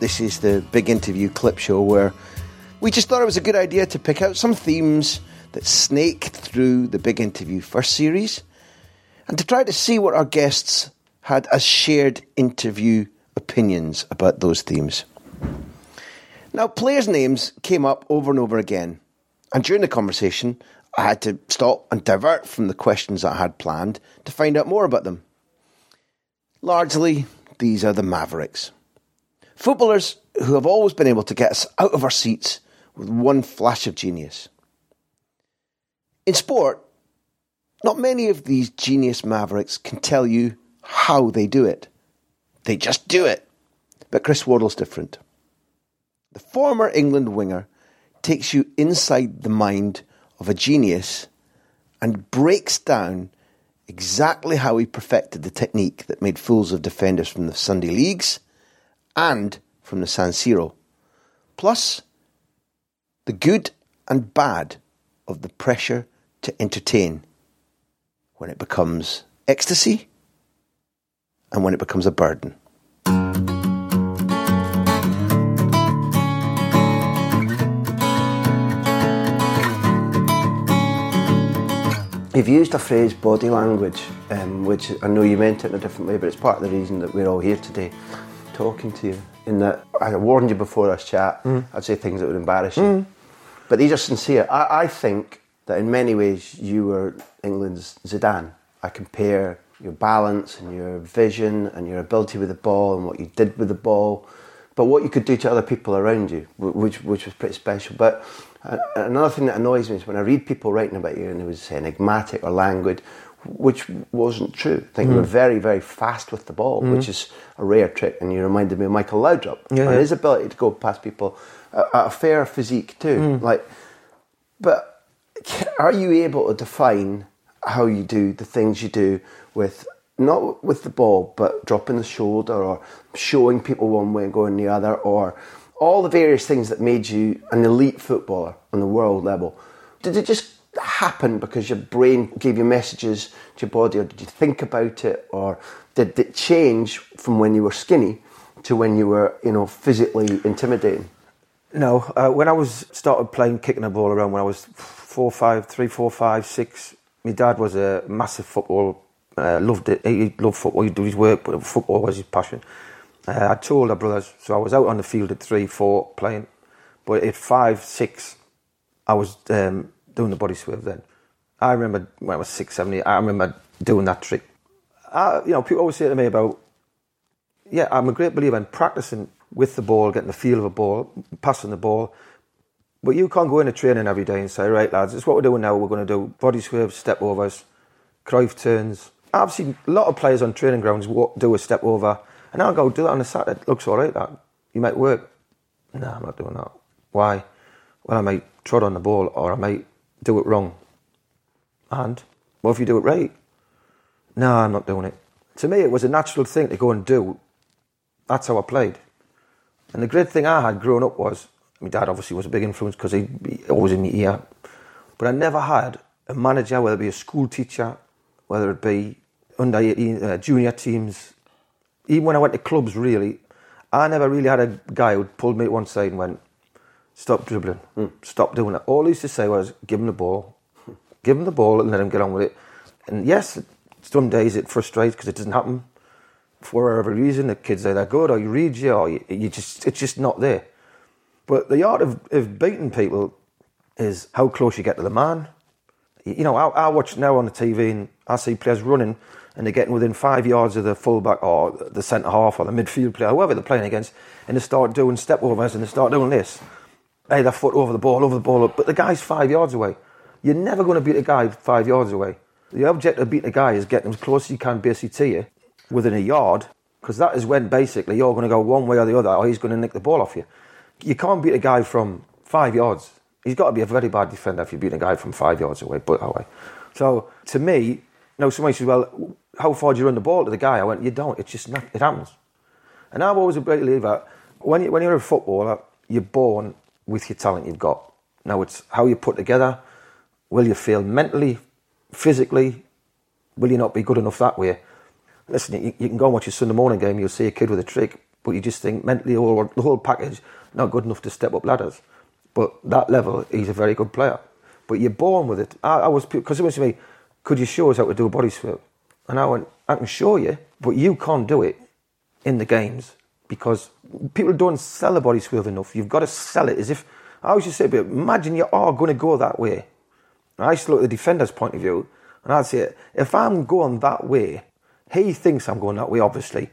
This is the big interview clip show where we just thought it was a good idea to pick out some themes that snaked through the big interview first series and to try to see what our guests had as shared interview opinions about those themes. Now, players' names came up over and over again, and during the conversation, I had to stop and divert from the questions I had planned to find out more about them. Largely, these are the Mavericks. Footballers who have always been able to get us out of our seats with one flash of genius. In sport, not many of these genius mavericks can tell you how they do it. They just do it. But Chris Waddle's different. The former England winger takes you inside the mind of a genius and breaks down exactly how he perfected the technique that made fools of defenders from the Sunday leagues and from the San Siro, plus the good and bad of the pressure to entertain when it becomes ecstasy and when it becomes a burden. You've used a phrase body language, um, which I know you meant it in a different way, but it's part of the reason that we're all here today talking to you. In that I warned you before us chat, mm. I'd say things that would embarrass you. Mm. But these are sincere. I, I think that in many ways you were England's Zidane. I compare your balance and your vision and your ability with the ball and what you did with the ball, but what you could do to other people around you, which which was pretty special. But uh, another thing that annoys me is when I read people writing about you and it was enigmatic or languid, which wasn't true. I think mm. were very, very fast with the ball, mm. which is a rare trick. And you reminded me of Michael Laudrup yeah, and yeah. his ability to go past people at a fair physique too. Mm. Like, but are you able to define how you do the things you do with not with the ball, but dropping the shoulder or showing people one way and going the other, or all the various things that made you an elite footballer on the world level? Did it just happen because your brain gave you messages to your body, or did you think about it, or did it change from when you were skinny to when you were, you know, physically intimidating? No, uh, when I was started playing kicking a ball around when I was four, five, three, four, five, six. My dad was a massive football. Uh, loved it. He loved football. He'd do his work, but football was his passion. Uh, I told our brothers, so I was out on the field at three, four playing, but at five, six, I was um, doing the body swerve then. I remember when I was six, seven, eight, I remember doing that trick. I, you know, people always say to me about, yeah, I'm a great believer in practicing with the ball, getting the feel of a ball, passing the ball. But you can't go into training every day and say, right, lads, it's what we're doing now. We're going to do body swerves, step overs, Cruyff turns. I've seen a lot of players on training grounds walk, do a step over, and I'll go do that on a Saturday. It looks all right, that. You might work. No, I'm not doing that. Why? Well, I might trot on the ball or I might do it wrong. And what if you do it right? No, I'm not doing it. To me, it was a natural thing to go and do. That's how I played. And the great thing I had growing up was, my dad obviously was a big influence because he, he always in my ear. But I never had a manager, whether it be a school teacher, whether it be under 18 uh, junior teams. Even when I went to clubs, really, I never really had a guy who pulled me to one side and went, "Stop dribbling, stop doing that." All he used to say was, "Give him the ball, give him the ball, and let him get on with it." And yes, some days it frustrates because it doesn't happen for whatever reason. The kids either good or you read you or you, you just it's just not there. But the art of, of beating people is how close you get to the man. You know, I, I watch now on the TV and I see players running and they're getting within five yards of the fullback or the centre half or the midfield player, whoever they're playing against, and they start doing step overs and they start doing this. Hey, their foot over the ball, over the ball, but the guy's five yards away. You're never going to beat a guy five yards away. The object of beating a guy is getting as close as you can basically to you within a yard, because that is when basically you're going to go one way or the other, or he's going to nick the ball off you. You can't beat a guy from five yards. He's got to be a very bad defender if you beat a guy from five yards away, but that way. So to me, you know, somebody says, "Well, how far do you run the ball to the guy?" I went, "You don't. It's just not, it happens." And I've always a believer when you, when you're a footballer, you're born with your talent you've got. Now it's how you put together. Will you feel mentally, physically? Will you not be good enough that way? Listen, you, you can go and watch a Sunday morning game. You'll see a kid with a trick, but you just think mentally, oh, all, the whole package not good enough to step up ladders. But that level, he's a very good player. But you're born with it. I, I was because someone said to me, "Could you show us how to do a body sweep?" And I went, "I can show you, but you can't do it in the games because people don't sell a body swerve enough. You've got to sell it as if I always just say, but imagine you are going to go that way. I used to look at the defender's point of view, and I'd say, if I'm going that way, he thinks I'm going that way, obviously,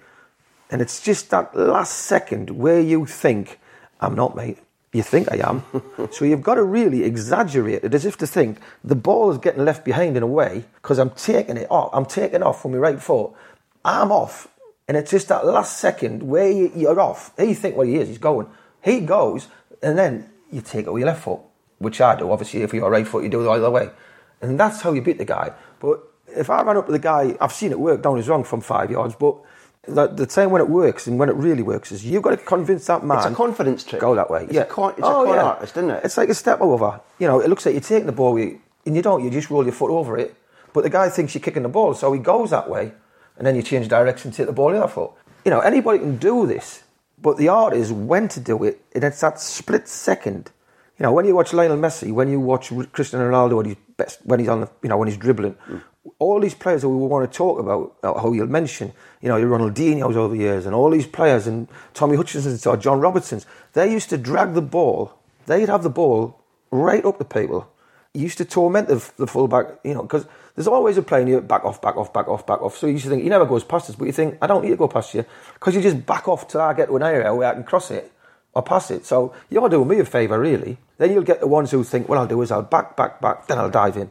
and it's just that last second where you think I'm not, mate. You think I am. so you've got to really exaggerate it as if to think the ball is getting left behind in a way because I'm taking it off. I'm taking off from my right foot. I'm off. And it's just that last second where you- you're off. He think, well, he is, he's going. He goes, and then you take it with your left foot, which I do. Obviously, if you're right foot, you do it the other way. And that's how you beat the guy. But if I ran up with the guy, I've seen it work, down his wrong from five yards, but the, the time when it works and when it really works is you've got to convince that man. It's a confidence trick. Go that way. It's yeah. a con- it's a oh, con artist, isn't it? It's like a step over. You know, it looks like you're taking the ball, you- and you don't. You just roll your foot over it. But the guy thinks you're kicking the ball, so he goes that way, and then you change direction, take the ball the other foot. You know, anybody can do this, but the art is when to do it, and it's that split second. You know, when you watch Lionel Messi, when you watch Cristiano Ronaldo when he's best, when he's on the, you know, when he's dribbling, all these players that we want to talk about, uh, how you'll mention, you know, your Ronaldinho's over the years, and all these players, and Tommy Hutchison's or John Robertson's, they used to drag the ball. They'd have the ball right up the people. Used to torment the, the fullback, you know, because there's always a player and you back off, back off, back off, back off. So you to think he never goes past us, but you think I don't need to go past you because you just back off till I get to an area where I can cross it or pass it. So you're doing me a favour, really. Then you'll get the ones who think, well, I'll do is I'll back, back, back, then I'll dive in.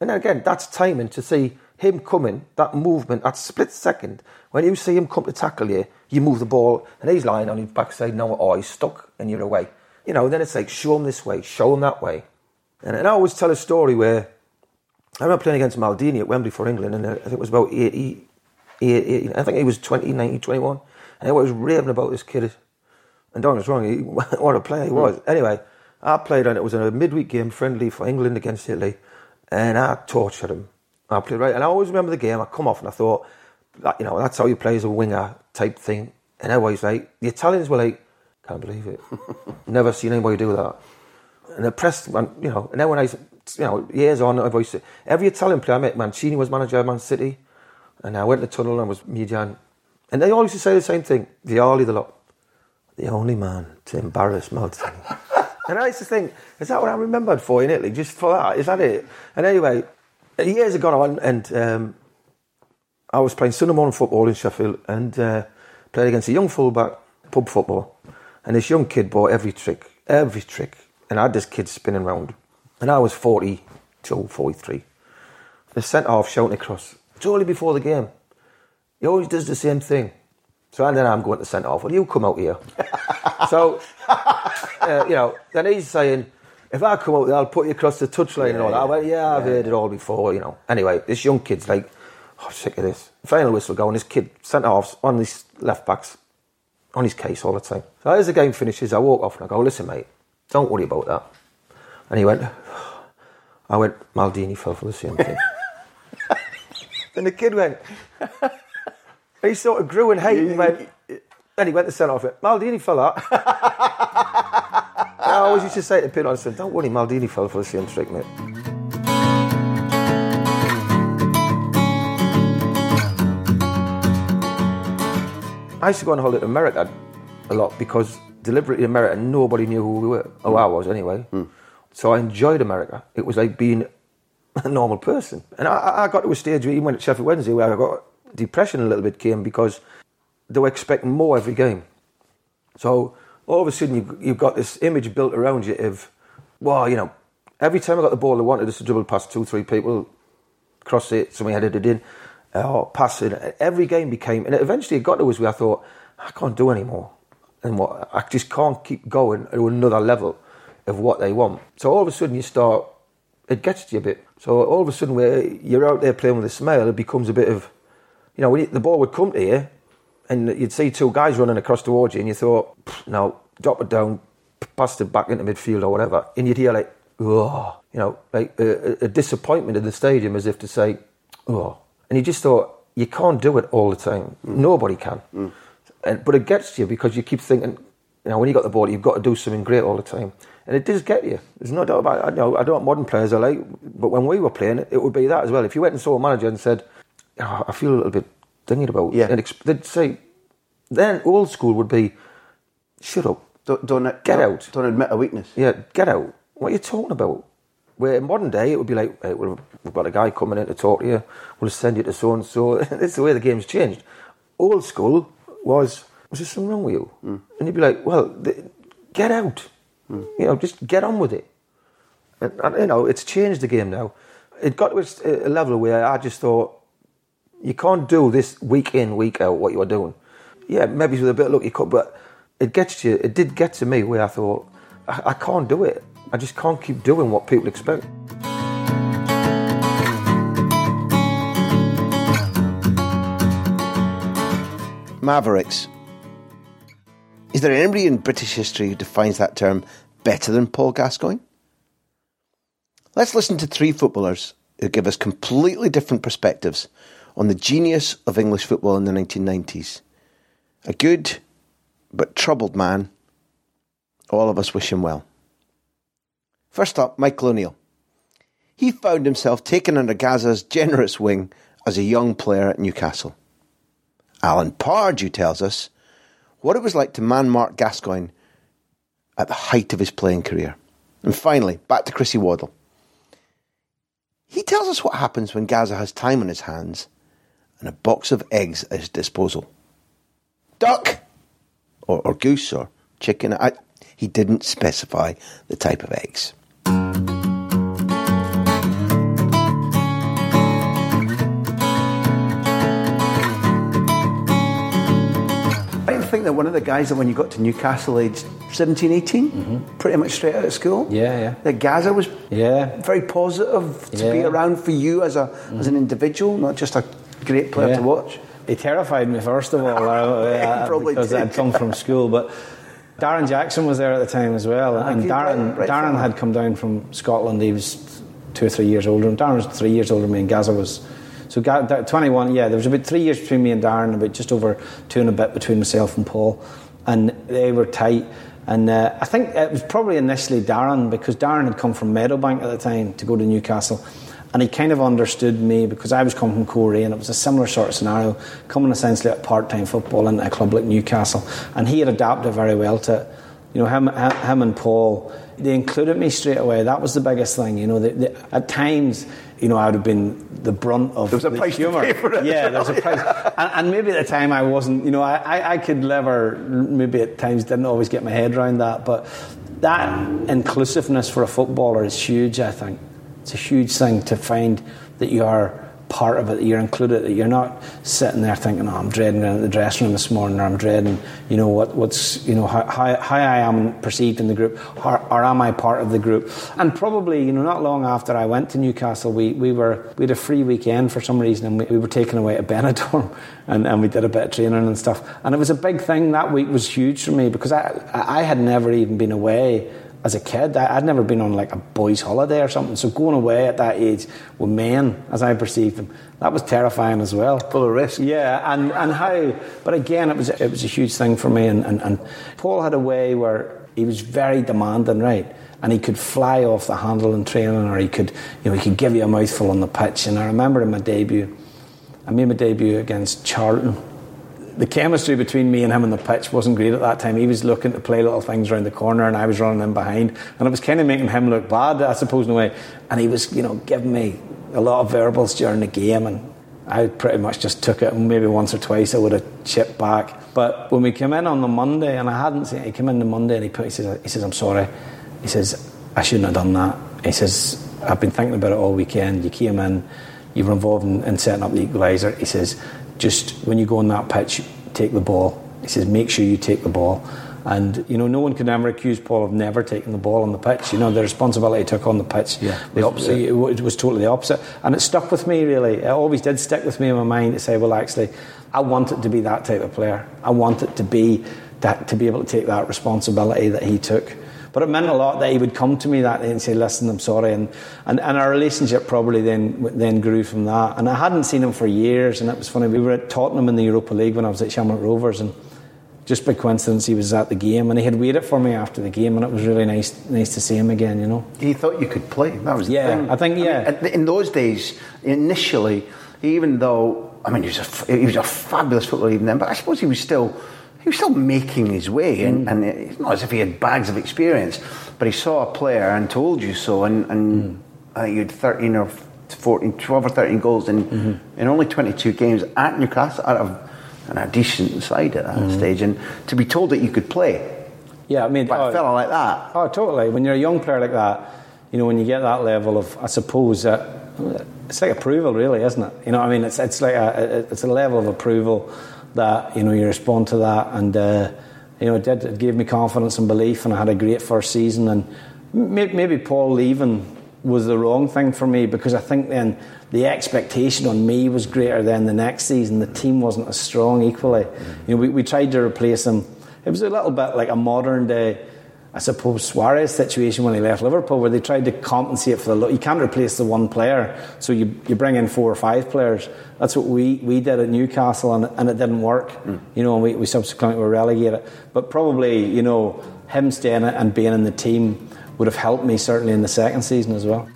And then again, that's timing to see him coming, that movement, that split second. When you see him come to tackle you, you move the ball, and he's lying on his backside now, or oh, he's stuck, and you're away. You know, then it's like, show him this way, show him that way. And I always tell a story where I remember playing against Maldini at Wembley for England, and I think it was about 80, 80 I think he was 20, 19, 21. And I was raving about this kid. And don't get wrong, he, what a player he hmm. was. Anyway, I played and it was a midweek game friendly for England against Italy, and I tortured him. I played right, and I always remember the game. I come off and I thought, you know, that's how you play as a winger type thing. And everybody's like, the Italians were like, can't believe it. Never seen anybody do that. And the press, went, you know, and then when I, you know, years on, everybody said, every Italian player I met, Mancini was manager of Man City, and I went to the tunnel and was median. And they always used to say the same thing, Vialli the lot. The only man to embarrass Maldini. and I used to think, is that what I remembered for in Italy? Just for that? Is that it? And anyway, years gone on, and um, I was playing Sunday morning football in Sheffield and uh, played against a young fullback, pub football. And this young kid bought every trick, every trick. And I had this kid spinning round. And I was 42, 43. The centre half shouting across. It's only before the game. He always does the same thing. So and then I'm going to centre half. Well, you come out here. so, uh, you know, then he's saying, if I come out there, I'll put you across the touchline and all that. I went, yeah, I've heard it all before, you know. Anyway, this young kid's like, oh, I'm sick of this. Final whistle going, this kid, centre half's on his left backs, on his case all the time. So as the game finishes, I walk off and I go, listen, mate, don't worry about that. And he went, I went, Maldini fell for the same thing. then the kid went. he sort of grew in hated. and went, then he went to centre off it. Maldini fell out. I always used to say to Pin, I said, "Don't worry, Maldini fell for the same trick, mate." I used to go on holiday to America a lot because deliberately in America nobody knew who we were. Oh, I was anyway. Hmm. So I enjoyed America. It was like being a normal person. And I, I got to a stage where even when at Sheffield Wednesday where I got depression a little bit came because they were expecting more every game. So all of a sudden you've, you've got this image built around you of, well, you know, every time I got the ball, they wanted us to dribble past two, three people, cross it, somebody headed it in, or pass it. Every game became, and eventually it got to us where I thought, I can't do anymore. And what I just can't keep going to another level of what they want. So all of a sudden you start, it gets to you a bit. So all of a sudden where you're out there playing with a smile, it becomes a bit of, you know, the ball would come to you, and you'd see two guys running across towards you, and you thought, "Pff, no, drop it down, pass it back into midfield or whatever, and you'd hear like, oh, you know, like a, a- disappointment in the stadium as if to say, oh, and you just thought, you can't do it all the time. Nobody can. Mm. And, but it gets to you because you keep thinking, you know, when you got the ball, you've got to do something great all the time. And it does get you. There's no doubt about it. I know, I don't know what modern players are like, but when we were playing, it, it would be that as well. If you went and saw a manager and said, oh, I feel a little bit thinking about Yeah. and they'd say, then old school would be, shut up. Don't, don't Get don't- out. Don't admit a weakness. Yeah, get out. What are you talking about? Where in modern day it would be like, hey, well, we've got a guy coming in to talk to you. We'll send you to so and so. That's the way the game's changed. Old school was, was there something wrong with you? Hmm. And you'd be like, well, th- get out. Hmm. You know, just get on with it. And, and, you know, it's changed the game now. It got to a level where I just thought, you can't do this week in, week out, what you're doing. Yeah, maybe with a bit of luck you could, but it gets to you. It did get to me where I thought, I, I can't do it. I just can't keep doing what people expect. Mavericks. Is there anybody in British history who defines that term better than Paul Gascoigne? Let's listen to three footballers who give us completely different perspectives on the genius of English football in the 1990s. A good but troubled man. All of us wish him well. First up, Michael O'Neill. He found himself taken under Gazza's generous wing as a young player at Newcastle. Alan Pardew tells us what it was like to man Mark Gascoigne at the height of his playing career. And finally, back to Chrissy Waddle. He tells us what happens when Gazza has time on his hands and a box of eggs at his disposal. Duck! Or, or goose or chicken. I, he didn't specify the type of eggs. Think that one of the guys that when you got to Newcastle aged 17, 18, pretty much straight out of school, Mm-hmm. Yeah, yeah. that Gazza was Yeah. very positive to be Yeah. Mm-hmm. around for you as a as an individual, not just a great player Yeah. to watch. He terrified me first of all, uh, Probably because did. I'd come from school. But Darren Jackson was there at the time as well, and okay, Darren right Darren had come down from Scotland. He was two or three years older. And Darren was three years older than me, and Gazza was. So Ga- 21, yeah, there was about three years between me and Darren, about just over two and a bit between myself and Paul, and they were tight. And uh, I think it was probably initially Darren because Darren had come from Meadowbank at the time to go to Newcastle, and he kind of understood me because I was coming from Corey, and it was a similar sort of scenario, coming essentially at part-time football in a club like Newcastle, and he had adapted very well to it. You know, him, him and Paul, they included me straight away. That was the biggest thing. You know, they, they, at times, you know, I would have been the brunt of There was a the price to humour. pay for it. Yeah, there was a price, and, and maybe at the time I wasn't. You know, I, I, I could never, maybe at times didn't always get my head around that. But that inclusiveness for a footballer is huge. I think it's a huge thing to find that you are part of it, that you're included, that you're not sitting there thinking, "Oh, I'm dreading the dressing room this morning," or "I'm dreading, you know, what, what's, you know, how, how, how I am perceived in the group, or, or am I part of the group?" And probably, you know, not long after I went to Newcastle, we, we were we had a free weekend for some reason, and we, we were taken away to Benidorm, and, and we did a bit of training and stuff. And it was a big thing. That week was huge for me because I I had never even been away as a kid. I, would never been on like a boys' holiday or something. So going away at that age with men, as I perceived them, that was terrifying as well. Full of risk. Yeah, and, and how, but again, it was, it was a huge thing for me. And, and, and Paul had a way where he was very demanding, right? And he could fly off the handle in training, or he could, you know, he could give you a mouthful on the pitch. And I remember in my debut, I made my debut against Charlton the chemistry between me and him on the pitch wasn't great at that time. He was looking to play little things around the corner, and I was running in behind, and it was kind of making him look bad, I suppose, in a way. And he was, you know, giving me a lot of verbals during the game, and I pretty much just took it. And maybe once or twice I would have chipped back. But when we came in on the Monday, and I hadn't seen, he came in the Monday, and he put, he says, he says, "I'm sorry." He says, "I shouldn't have done that." He says, "I've been thinking about it all weekend. You came in." You were involved in, in setting up the equaliser. He says, just when you go on that pitch, take the ball. He says, make sure you take the ball. And you know, no one can ever accuse Paul of never taking the ball on the pitch. You know, the responsibility he took on the pitch, yeah, the opposite. It was totally the opposite, and it stuck with me. Really, it always did stick with me in my mind to say, well, actually, I want it to be that type of player. I want it to be that to be able to take that responsibility that he took. But it meant a lot that he would come to me that day and say, "Listen, I'm sorry," and, and, and our relationship probably then then grew from that. And I hadn't seen him for years, and it was funny. We were at Tottenham in the Europa League when I was at Shamrock Rovers, and just by coincidence he was at the game, and he had waited for me after the game, and it was really nice nice to see him again. You know, he thought you could play. That was yeah. I think yeah. I mean, in those days, initially, even though I mean he was a he was a fabulous footballer even then, but I suppose he was still he was still making his way, and, mm. and it's not as if he had bags of experience, but he saw a player and told you so, and, and mm. I think you had 13 or 14, 12 or 13 goals in, mm-hmm. in only 22 games at Newcastle, out of and a decent side at that mm-hmm. stage, and to be told that you could play. Yeah, I mean, by oh, a fella like that. Oh, totally. When you're a young player like that, you know, when you get that level of, I suppose, uh, it's like approval, really, isn't it? You know, I mean, it's it's like a, it's a level of approval that you know you respond to that, and uh, you know it did it gave me confidence and belief, and I had a great first season. And maybe Paul leaving was the wrong thing for me because I think then the expectation on me was greater than the next season. The team wasn't as strong equally. Mm-hmm. You know, we, we tried to replace him. It was a little bit like a modern day I suppose Suarez situation when he left Liverpool, where they tried to compensate for the you can't replace the one player, so you, you bring in four or five players. That's what we, we did at Newcastle, and, and it didn't work. Mm. You know, and we, we subsequently were relegated. But probably, you know, him staying and being in the team would have helped me certainly in the second season as well.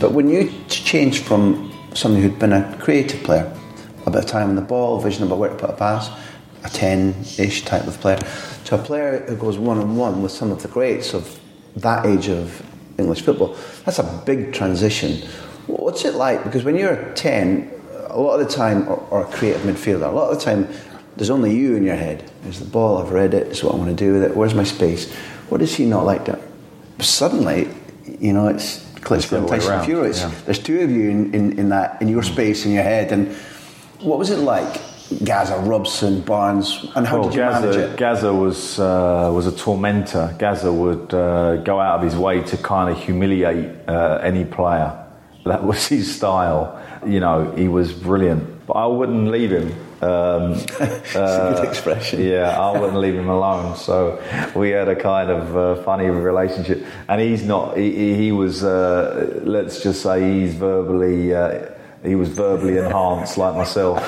But when you changed from somebody who'd been a creative player a bit of time on the ball, vision about where to put a pass, a 10 ish type of player, to a player who goes one on one with some of the greats of that age of English football. That's a big transition. What's it like? Because when you're 10, a lot of the time, or, or a creative midfielder, a lot of the time, there's only you in your head. There's the ball, I've read it, it's what I want to do with it, where's my space? What is he not like that? Suddenly, you know, it's and Tyson Fury. Yeah. There's two of you in, in, in, that, in your space, in your head, and what was it like? Gazza, Robson, Barnes, and how well, did you Gazza, manage it? Gazza was uh, was a tormentor. Gazza would uh, go out of his way to kind of humiliate uh, any player. That was his style. You know, he was brilliant, but I wouldn't leave him. Um, It's a good expression. Yeah, I wouldn't leave him alone. So we had a kind of uh, funny relationship, and he's not. He, he was. Uh, let's just say he's verbally uh, he was verbally enhanced like myself.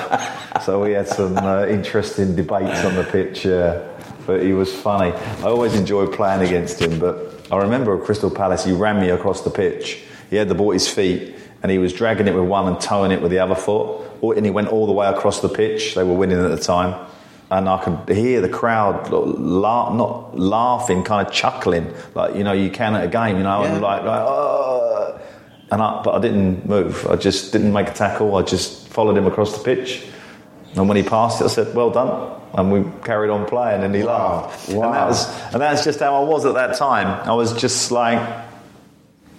So we had some uh, interesting debates on the pitch, uh, but he was funny. I always enjoyed playing against him, but I remember at Crystal Palace, he ran me across the pitch. He had the ball at his feet, and he was dragging it with one and towing it with the other foot, and he went all the way across the pitch. They were winning at the time. And I could hear the crowd laugh, not laughing, kind of chuckling, like you know you can at a game, you know, yeah. and like, like oh, and I, but I didn't move. I just didn't make a tackle. I just followed him across the pitch. And when he passed it, I said, "Well done." And we carried on playing, and he wow. laughed. Wow. And that was, and that's just how I was at that time. I was just like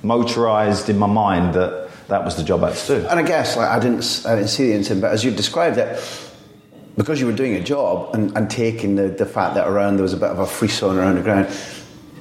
motorized in my mind that that was the job I had to do. And I guess like I didn't, I didn't see the incident, but as you described it, because you were doing a job and, and taking the, the fact that around there was a bit of a free zone around the ground,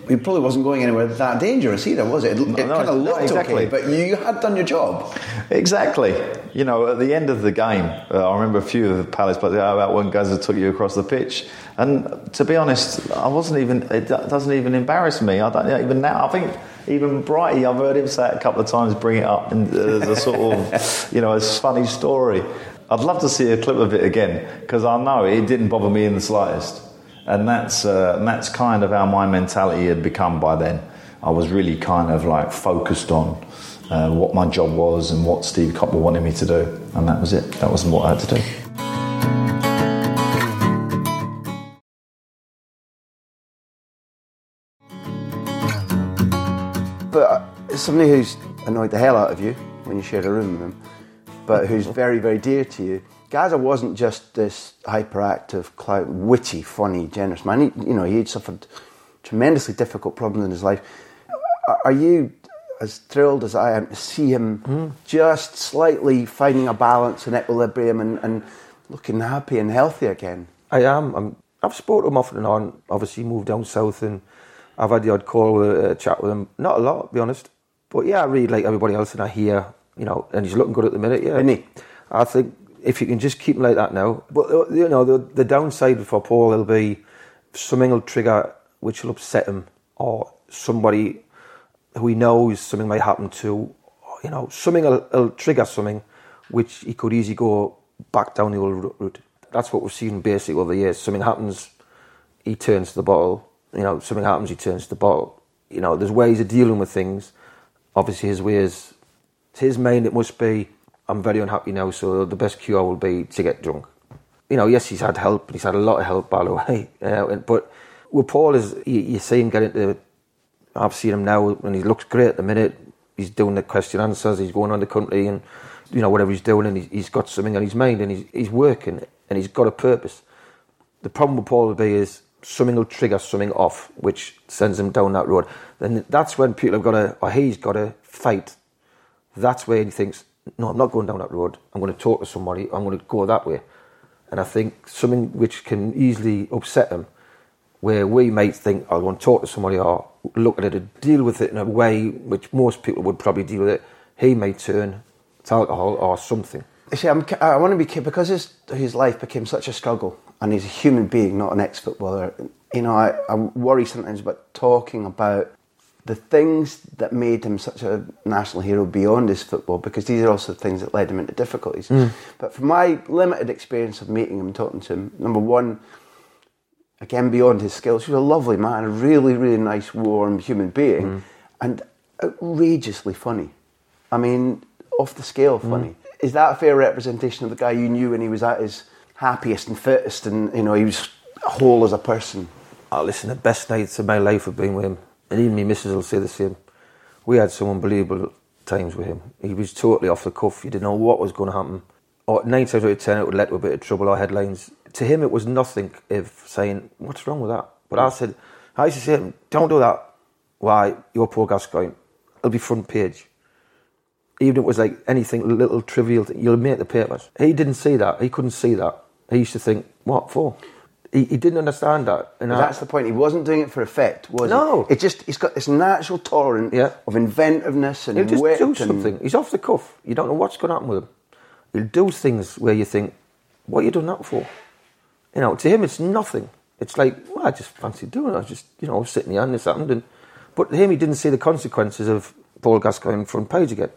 He probably wasn't going anywhere that dangerous either, was it? It, it no, kind of no, looked exactly. okay, but you had done your job. Exactly. You know, at the end of the game, uh, I remember a few of the Palace players "Oh, about when Gazza took you across the pitch. And to be honest, I wasn't even. It doesn't even embarrass me. I don't even now. I think even Brighty, I've heard him say it a couple of times, bring it up in, as a sort of, you know, a funny story. I'd love to see a clip of it again because I know it didn't bother me in the slightest. And that's uh, and that's kind of how my mentality had become by then. I was really kind of like focused on uh, what my job was and what Steve Coppell wanted me to do, and that was it. That wasn't what I had to do. But uh, somebody who's annoyed the hell out of you when you share a room with them, but who's very, very dear to you. Gazza wasn't just this hyperactive, clout, witty, funny, generous man. He, you know, he had suffered tremendously difficult problems in his life. Are- you as thrilled as I am to see him just slightly finding a balance and equilibrium and, and looking happy and healthy again? I am. I'm, I've spoken to him off and on. Obviously, moved down south, and I've had the odd call, uh, chat with him. Not a lot, to be honest. But yeah, I read like everybody else, and I hear, you know, and he's looking good at the minute. Yeah, Isn't he? I think if you can just keep him like that now. But uh, you know, the, the downside for Paul will be something will trigger which will upset him, or somebody who he knows something might happen to. You know, something will, will trigger something which he could easily go back down the old route. That's what we've seen basically over the years. Something happens, he turns to the bottle. You know, something happens, he turns to the bottle. You know, there's ways of dealing with things. Obviously, his way is, to his mind, it must be, I'm very unhappy now, so the best cure will be to get drunk. You know, yes, he's had help, and he's had a lot of help, by the way. Uh, but with Paul, is you, you see him get into, I've seen him now, and he looks great at the minute. He's doing the question answers, he's going on the country, and, you know, whatever he's doing, and he's, he's got something on his mind, and he's, he's working, and he's got a purpose. The problem with Paul will be is something will trigger something off, which sends him down that road. Then that's when people have got to, or he's got to fight. That's where he thinks, no, I'm not going down that road. I'm going to talk to somebody. I'm going to go that way. And I think something which can easily upset him, where we might think, I want to talk to somebody or look at it and deal with it in a way which most people would probably deal with it, he may turn to alcohol or something. You See, I'm, I want to be ca- because his his life became such a struggle, and he's a human being, not an ex-footballer. You know, I, I worry sometimes about talking about the things that made him such a national hero beyond his football, because these are also the things that led him into difficulties. Mm. But from my limited experience of meeting him and talking to him, number one, again beyond his skills, he was a lovely man, a really, really nice, warm human being, mm. and outrageously funny. I mean, off the scale mm. funny. Is that a fair representation of the guy you knew when he was at his happiest and fittest, and you know he was whole as a person? Oh, listen, the best nights of my life have been with him. And even my missus will say the same. We had some unbelievable times with him. He was totally off the cuff. You didn't know what was going to happen. Or nine times out of ten, it would lead to a bit of trouble or headlines. To him, it was nothing if saying, what's wrong with that? But I said, I used to say don't do that. Why? Your poor Gascoigne. It'll be front page. Even if it was like anything little trivial, you'll make the papers. He didn't see that. He couldn't see that. He used to think, what for? He, he didn't understand that. And I- That's the point. He wasn't doing it for effect, was No. he? It just he's got this natural torrent Yeah. of inventiveness and He'll just wit do and- something. He's off the cuff. You don't know what's going to happen with him. He'll do things where you think, what are you doing that for? You know, to him, it's nothing. It's like, well, I just fancy doing it. I was just, you know, I was sitting here and this happened. And, but to him, he didn't see the consequences of Paul Gascoigne front page again.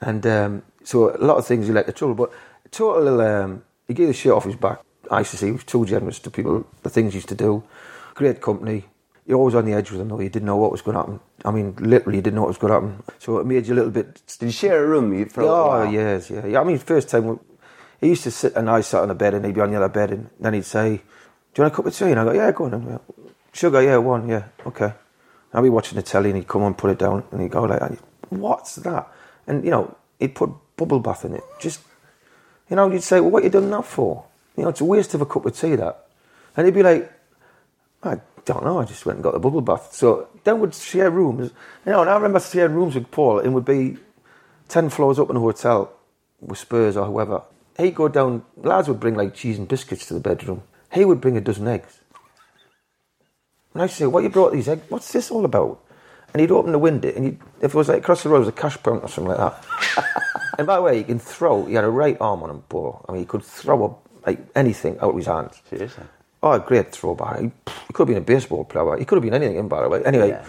And um, so a lot of things he let the trouble. But total, um, he gave the shit off his back. I used to say he was too generous to people, the things he used to do. Great company. You're always on the edge with him, though. You didn't know what was going to happen. I mean, literally, you didn't know what was going to happen. So it made you a little bit Did you share a room you- for a oh, yes, yeah. yeah. I mean, first time, he used to sit and I sat on the bed and he'd be on the other bed and then he'd say, Do you want a cup of tea? And I go, Yeah, go on. then." Sugar, yeah, one, yeah, okay. I'd be watching the telly and he'd come and put it down, and he'd go like, What's that? And, you know, he'd put bubble bath in it. Just, you know, you'd say, Well, what you done that for? You know, it's a waste of a cup of tea, that. And he'd be like, I don't know, I just went and got the bubble bath. So then we'd share rooms. You know, and I remember sharing rooms with Paul, and we'd be 10 floors up in a hotel with Spurs or whoever. He'd go down, lads would bring like cheese and biscuits to the bedroom. He would bring a dozen eggs. And I'd say, what you brought these eggs? What's this all about? And he'd open the window, and if it was like across the road, it was a cash point or something like that. and by the way, he can throw. He had a right arm on him, Paul. I mean, he could throw a, like anything out of his hands. Seriously. Oh, great throw by. He, he could have been a baseball player. He could have been anything, In by the way. Anyway, Yeah.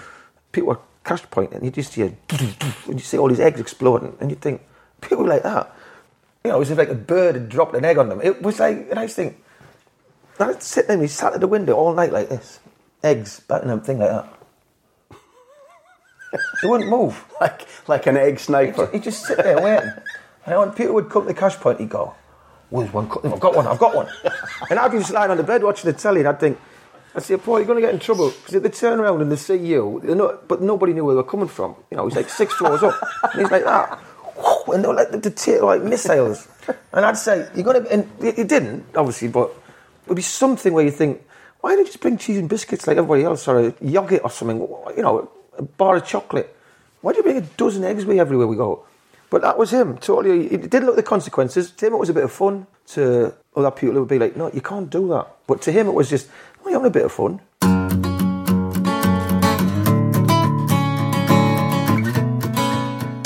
people were cash pointing, and you just hear, and you see all these eggs exploding, and you think, people like that. You know, it was like a bird had dropped an egg on them. It was like, and I just think, I'd sit there, and he sat at the window all night like this, eggs batting them, thing like that. they wouldn't move. Like like an egg He'd sniper. just, he'd just sit there waiting. And when people would come to the cash point, he'd go, Where's one? co- I've got one, I've got one. and I'd be just lying on the bed watching the telly, and I'd think, I'd say, Paul, you're going to get in trouble. Because if they turn around and they see you, they're not, but nobody knew where they were coming from. You know, he's like six floors up. And he's like that. And they were like, the, like missiles. And I'd say, you're going to, and he didn't, obviously, but it would be something where you think, why don't you just bring cheese and biscuits like everybody else, or a yogurt or something, you know, a bar of chocolate? Why do you bring a dozen eggs with you everywhere we go? But that was him, totally. He didn't look at the consequences. To him, it was a bit of fun. To other people, it would be like, no, you can't do that. But to him, it was just, well, you're having a bit of fun.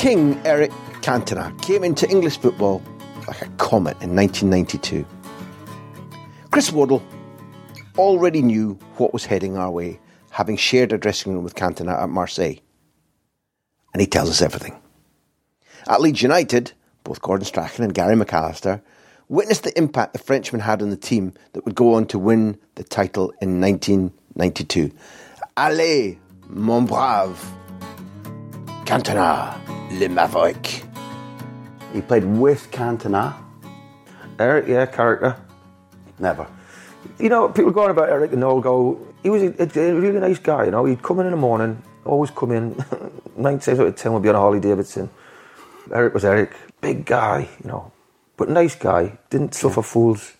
King Eric Cantona came into English football like a comet in 1992. Chris Waddle already knew what was heading our way, having shared a dressing room with Cantona at Marseille. And he tells us everything. At Leeds United, both Gordon Strachan and Gary McAllister witnessed the impact the Frenchman had on the team that would go on to win the title in 1992. Allez, mon brave! Cantona, le Maverick. He played with Cantona. Eric, yeah, character. Never. You know, people going about Eric and all go, he was a, a really nice guy, you know. He'd come in in the morning, always come in, nine times out of ten would be on a Harley Davidson. Eric was Eric, big guy, you know, but nice guy, didn't suffer fools.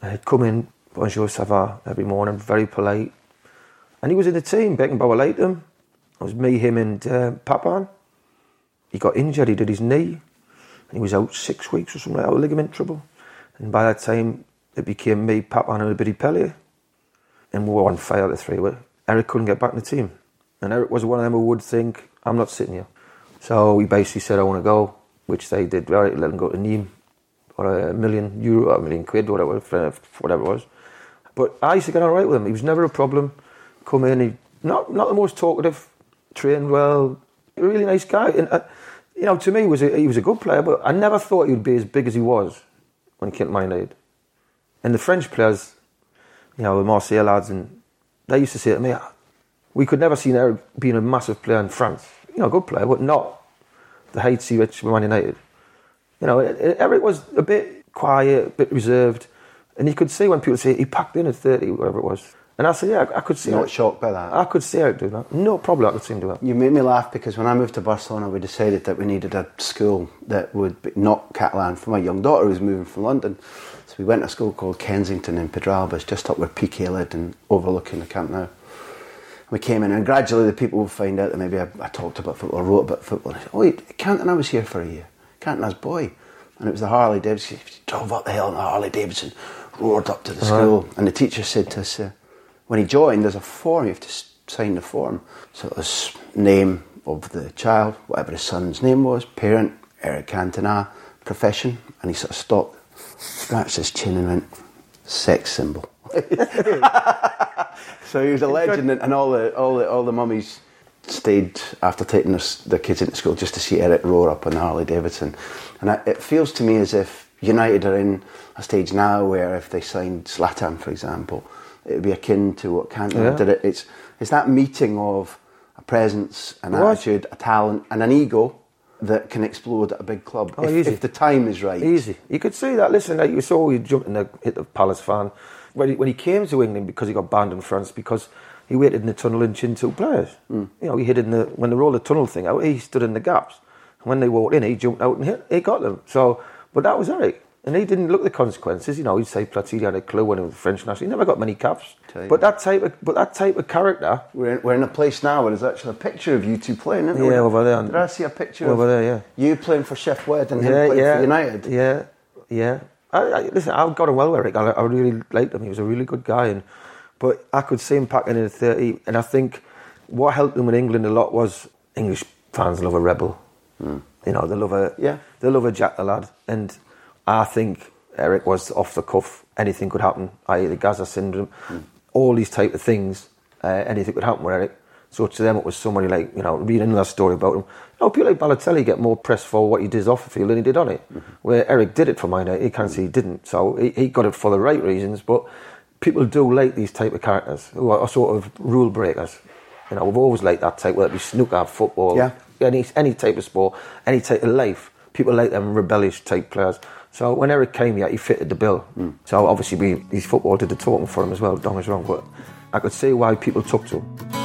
Uh, He'd come in, bonjour, ça va, every morning, very polite. And he was in the team, Beckenbauer liked him. It was me, him and uh, Papin. He got injured, he did his knee, and he was out six weeks or something like that, with ligament trouble. And by that time, it became me, Papin, and Abedi Pelé. And we were on fire, the three were. Eric couldn't get back in the team. And Eric was one of them who would think, I'm not sitting here. So he basically said, I want to go, which they did. Right, let him go to Nîmes for a million euro, a million quid, whatever, whatever it was. But I used to get on right with him. He was never a problem. Come in, he not not the most talkative, trained well, really nice guy. And uh, you know, to me, he was a, he was a good player, but I never thought he would be as big as he was when he came to Man United. And the French players, you know, the Marseille lads, and they used to say to me, we could never see Eric being a massive player in France. You know, a good player, but not the heights he reached Man United. You know, Eric was a bit quiet, a bit reserved, and you could see when people say he packed in at 30, whatever it was. And I said, yeah, I could see Not shocked by that. I could see Eric do that. No problem, I could see him do that. You made me laugh because when I moved to Barcelona, we decided that we needed a school that would be not Catalan for my young daughter who was moving from London. So we went to a school called Kensington in Pedralbes, just up where Piqué lived and overlooking the Camp Nou. We came in and gradually the people would find out that maybe I, I talked about football, wrote about football. Said, oh, Cantona was here for a year. Cantona's boy. And it was the Harley Davidson. He drove up the hill in the Harley Davidson, roared up to the school. And the teacher said to us, uh, when he joined, there's a form, you have to sign the form. So it was name of the child, whatever his son's name was, parent, Eric Cantona, profession, and he sort of stopped, scratched his chin and went, sex symbol. so he was a legend, and, and all the all the all the mummies stayed after taking their, s- their kids into school just to see Eric roar up on the Harley Davidson. And I, it feels to me as if United are in a stage now where if they signed Zlatan, for example, it would be akin to what Cantona Yeah. did. It. It's it's that meeting of a presence, an was. attitude, a talent, and an ego that can explode at a big club Oh, if, easy. if the time is right. Easy. You could see that. Listen, like you saw you jumped in the hit the Palace fan when he, when he came to England because he got banned in France because he waited in the tunnel and chinned two players. Hmm. You know, he hid in the when they rolled the tunnel thing out, he stood in the gaps. And when they walked in, he jumped out and hit. He got them. So, but that was Eric. And he didn't look at the consequences. You know, he'd say Platini had a clue when he was French national. He never got many caps. But that type of but that type of character. We're in, we're in a place now where there's actually a picture of you two playing, isn't there? Yeah, over there. Did I see a picture Over of there, yeah. you playing for Sheff Wed and him playing for United? Yeah, yeah. I, I, listen, I got on well with Eric. I, I really liked him. He was a really good guy, and But I could see him packing in at 30, and I think what helped him in England a lot was English fans love a rebel. You know, they love a Yeah. they love a Jack the lad, and I think Eric was off the cuff. Anything could happen, i.e. the Gazza syndrome, all these type of things. Uh, anything could happen with Eric. So to them, it was somebody like you know reading another story about him. You know, people like Balotelli get more press for what he did off the field than he did on it. Mm-hmm. Where Eric did it for mine, he can't say he didn't. So he, he got it for the right reasons. But people do like these type of characters who are sort of rule breakers. You know, we've always liked that type, whether it be snooker, football, Yeah. any any type of sport, any type of life. People like them rebellious type players. So when Eric came here, he fitted the bill. Mm. So obviously, we, his football did the talking for him as well. Don't get me wrong, but I could see why people took to him.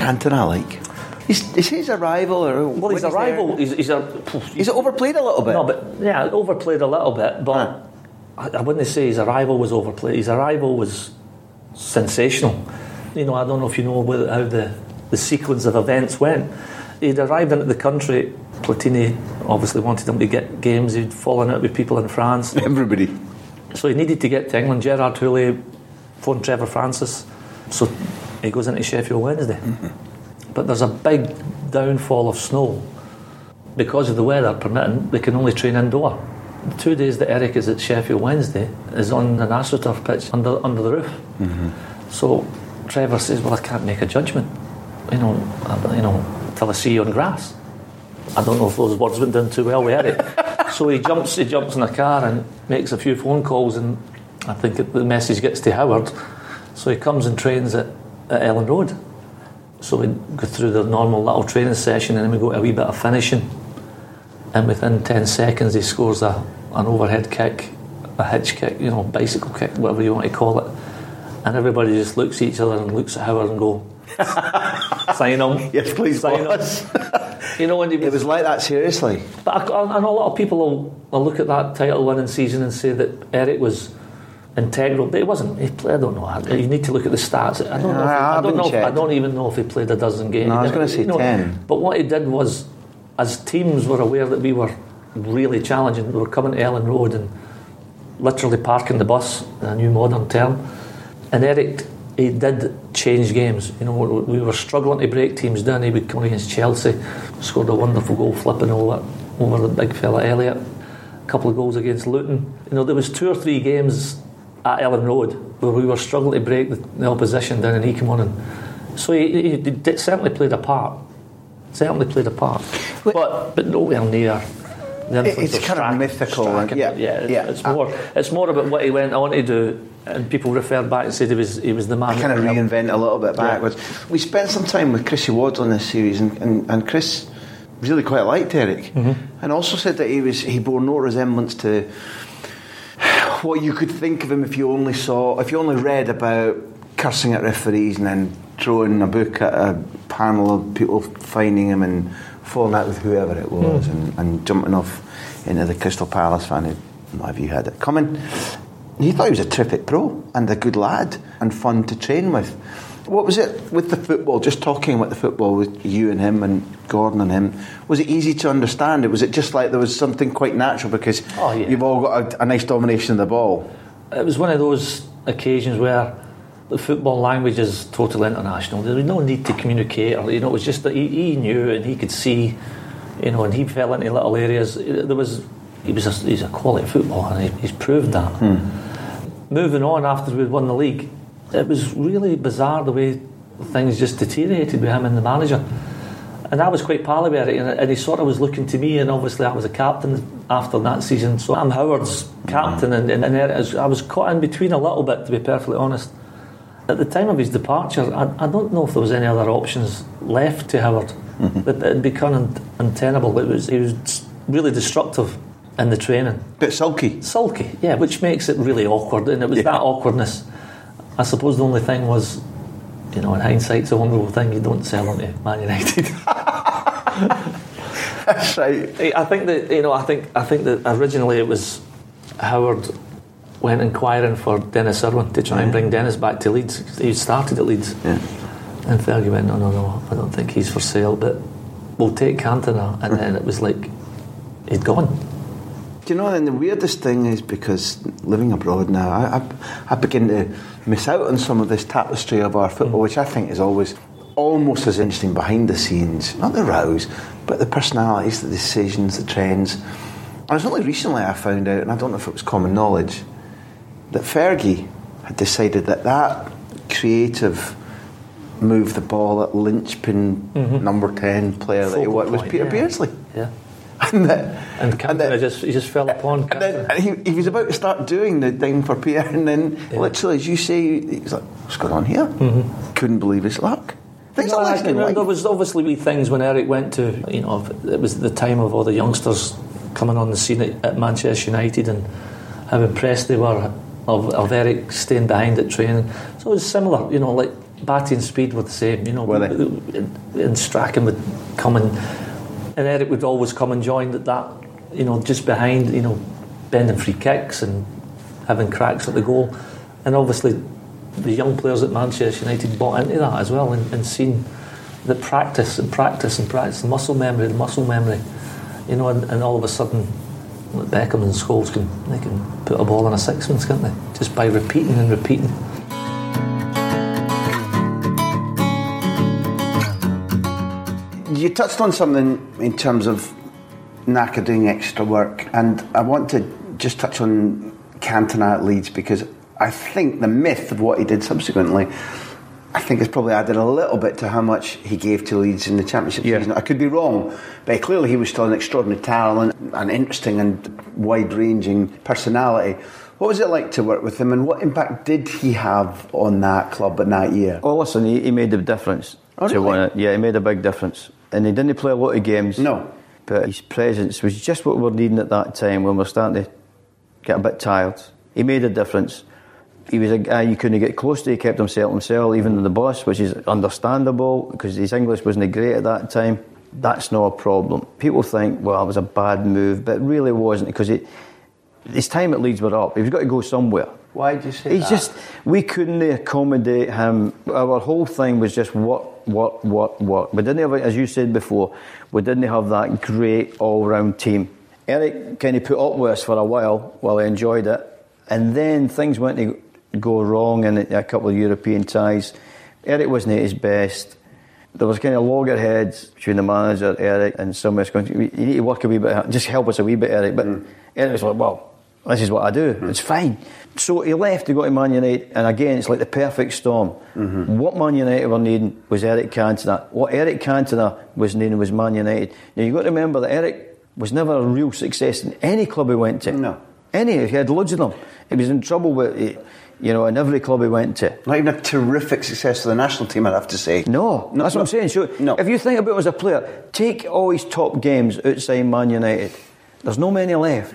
What was Cantona like? Is, is his arrival or Well, his when he's there- arrival, he's, he's a. Is it overplayed a little bit? No, but yeah, overplayed a little bit, but I, I wouldn't say his arrival was overplayed. His arrival was sensational. You know, I don't know if you know whether- how the, the sequence of events went. He'd arrived into the country. Platini obviously wanted him to get games. He'd fallen out with people in France. Everybody. So he needed to get to England. Gerard Houllier phoned Trevor Francis. So he goes into Sheffield Wednesday. But there's a big downfall of snow. Because of the weather permitting, they can only train indoor. The two days that Eric is at Sheffield Wednesday is on an AstroTurf pitch under, under the roof. Mm-hmm. So Trevor says, Well, I can't make a judgment. You know, you know, till I see you on grass. I don't know if those words went down too well with Eric. so he jumps, he jumps in a car and makes a few phone calls, and I think the message gets to Howard. So he comes and trains at, at Elland Road. So we go through the normal little training session, and then we go to a wee bit of finishing. And within ten seconds, he scores a an overhead kick, a hitch kick, you know, bicycle kick, whatever you want to call it. And everybody just looks at each other and looks at Howard and go, sign him. Yes, please, sign boss. You know, and he It was like that, seriously. but I, I know a lot of people will, will look at that title winning season and say that Eric was integral, but he wasn't. He played, I don't know. You need to look at the stats. I don't know. If ah, I I, don't know. If, I don't even know if he played a dozen games. No, I was gonna say you know, 10. But what he did was, as teams were aware that we were really challenging, we were coming to Elland Road and literally parking the bus, a new modern term. And Eric, he did change games. You know, we we were struggling to break teams down. He would come against Chelsea, scored a wonderful goal flipping over over the big fella Elliott. A couple of goals against Luton. You know, there was two or three games at Elland Road where we were struggling to break the, the opposition down, and he came on and so he, he, he did, certainly played a part. Certainly played a part, but but nowhere near. It's kind of mythical Strachan. yeah, yeah, it's, yeah. it's more. It's more about what he went on to do, and people referred back and said he was he was the man. kind of that helped. reinvent a little bit Yeah. backwards. We spent some time with Chris Waddle on this series, and, and, and Chris really quite liked Eric, mm-hmm. and also said that he was he bore no resemblance to what you could think of him if you only saw if you only read about cursing at referees and then throwing a book at a panel of people finding him and falling out with whoever it hmm. was and, and jumping off into the Crystal Palace fan who have you had it coming. He thought he was a terrific pro and a good lad and fun to train with. What was it with the football? Just talking about the football with you and him and Gordon and him. Was it easy to understand? It was it just like there was something quite natural because Oh, yeah. you've all got a, a nice domination of the ball. It was one of those occasions where the football language is totally international. There was no need to communicate, or you know, it was just that he, he knew and he could see, you know, and he fell into little areas. There was he was a, he's a quality footballer, and he, he's proved that. Hmm. Moving on after we'd won the league, it was really bizarre the way things just deteriorated with him and the manager. And I was quite pally with it, and, he sort of was looking to me, and obviously I was a captain after that season, so I'm Howard's captain, and, and, and there it is. I was caught in between a little bit, to be perfectly honest. At the time of his departure, I, I don't know if there was any other options left to Howard. Mm-hmm. But It had become un- untenable. It was, he was really destructive in the training. Bit sulky. Sulky, yeah, which makes it really awkward, and it was that awkwardness. I suppose the only thing was, you know, in hindsight, it's a wonderful thing you don't sell them to Man United. That's right. I think that you know, I think I think that originally it was Howard went inquiring for Denis Irwin to try and bring Denis back to Leeds. He started at Leeds, Yeah. and Fergie went, no, no, no, I don't think he's for sale, but we'll take Cantona, and hmm. then it was like he'd gone. You know, and the weirdest thing is because living abroad now, I, I, I begin to miss out on some of this tapestry of our football, mm. which I think is always almost as interesting behind the scenes, not the rows, but the personalities, the decisions, the trends. And it's only recently I found out, and I don't know if it was common knowledge, that Fergie had decided that that creative move the ball at linchpin mm-hmm. number 10 player that he Focal was, was Peter yeah. Beardsley. Yeah. And, that, And Cantona just he just fell upon. and then and he, he was about to start doing the thing for Pierre, and then literally, as you say, he's like, "What's going on here?" Mm-hmm. Couldn't believe his luck. Things No, like I that can in remember life. there was obviously wee things when Eric went to, you know, it was the time of all the youngsters coming on the scene at, at Manchester United and how impressed they were of, of Eric staying behind at training. So it was similar, you know, like Batty and Speed were the same, you know. Were they? And, and Strachan would come and, and Eric would always come and join at that, you know, just behind, you know, bending free kicks and having cracks at the goal. And obviously the young players at Manchester United bought into that as well and, and seen the practice and practice and practice, the muscle memory, the muscle memory, you know, and, and all of a sudden, Beckham and Scholes can they can put a ball in a sixpence, can't they? Just by repeating and repeating. You touched on something in terms of Naka doing extra work, and I want to just touch on Cantona at Leeds because I think the myth of what he did subsequently, I think has probably added a little bit to how much he gave to Leeds in the Championship Yeah. season. I could be wrong, but clearly he was still an extraordinary talent, an interesting and wide-ranging personality. What was it like to work with him, and what impact did he have on that club in that year? Oh, listen, he, he made a difference. Oh, to really? win it. Yeah, he made a big difference. And he didn't play a lot of games. No. But his presence was just what we were needing at that time when we were starting to get a bit tired. He made a difference. He was a guy you couldn't get close to. He kept himself himself, even in the bus, which is understandable because his English wasn't great at that time. That's not a problem. People think, well, it was a bad move, but it really wasn't because it, his time at Leeds were up. He was got to go somewhere. Why did you say He's that? just we couldn't accommodate him. Our whole thing was just what, what, what, what. We didn't have, as you said before, we didn't have that great all-round team. Eric kind of put up with us for a while while he enjoyed it, and then things went to go wrong in a couple of European ties. Eric wasn't at his best. There was kind of loggerheads between the manager, Eric, and somewhere going, you need to work a wee bit, just help us a wee bit, Eric. But hmm. Eric was like, well, this is what I do. Hmm. It's fine. So he left to go to Man United, and again, it's like the perfect storm. Mm-hmm. What Man United were needing was Eric Cantona. What Eric Cantona was needing was Man United. Now you've got to remember that Eric was never a real success in any club he went to. No. Any, he had loads of them. He was in trouble with, it, you know, in every club he went to. Not even a terrific success for the national team, I'd have to say. No, that's what I'm saying. So No. if you think about him as a player, take all his top games outside Man United. There's no many left.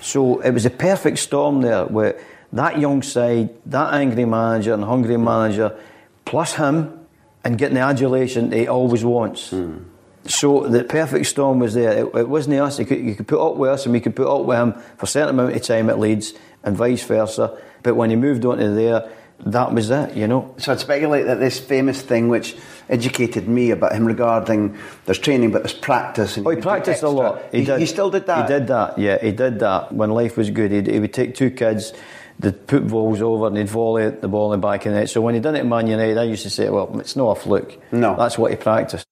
So it was a perfect storm there with that young side, that angry manager and hungry manager, plus him, and getting the adulation he always wants. Hmm. So the perfect storm was there. It, it wasn't us. You could, you could put up with us, and we could put up with him for a certain amount of time at Leeds, and vice versa. But when he moved on to there, that was it. You know. So I'd speculate that this famous thing which educated me about him regarding there's training but there's practice. And Oh, he do practiced a lot. He, did. he still did that? He did that, yeah, he did that. When life was good, he'd, he would take two kids, they'd put balls over and he'd volley the ball in the back of the net. So when he done it at Man United, I used to say, well, it's not a fluke. No. That's what he practiced.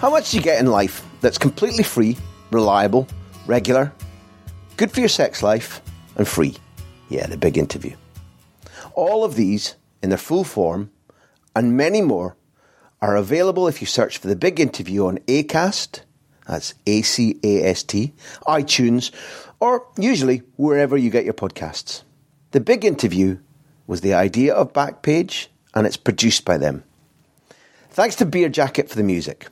How much do you get in life that's completely free, reliable, regular, good for your sex life, and free? Yeah, the big interview. All of these, in their full form, and many more, are available if you search for the big interview on ACAST, that's A C A S T, iTunes, or usually wherever you get your podcasts. The big interview was the idea of Backpage, and it's produced by them. Thanks to Beerjacket for the music.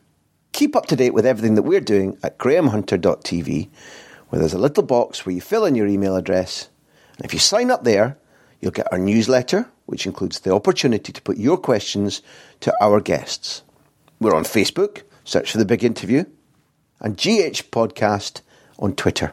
Keep up to date with everything that we're doing at grahamhunter.tv, where there's a little box where you fill in your email address. And if you sign up there, you'll get our newsletter, which includes the opportunity to put your questions to our guests. We're on Facebook, search for the big interview, and GH Podcast on Twitter,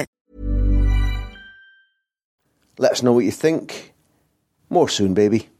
Let us know what you think. More soon, baby.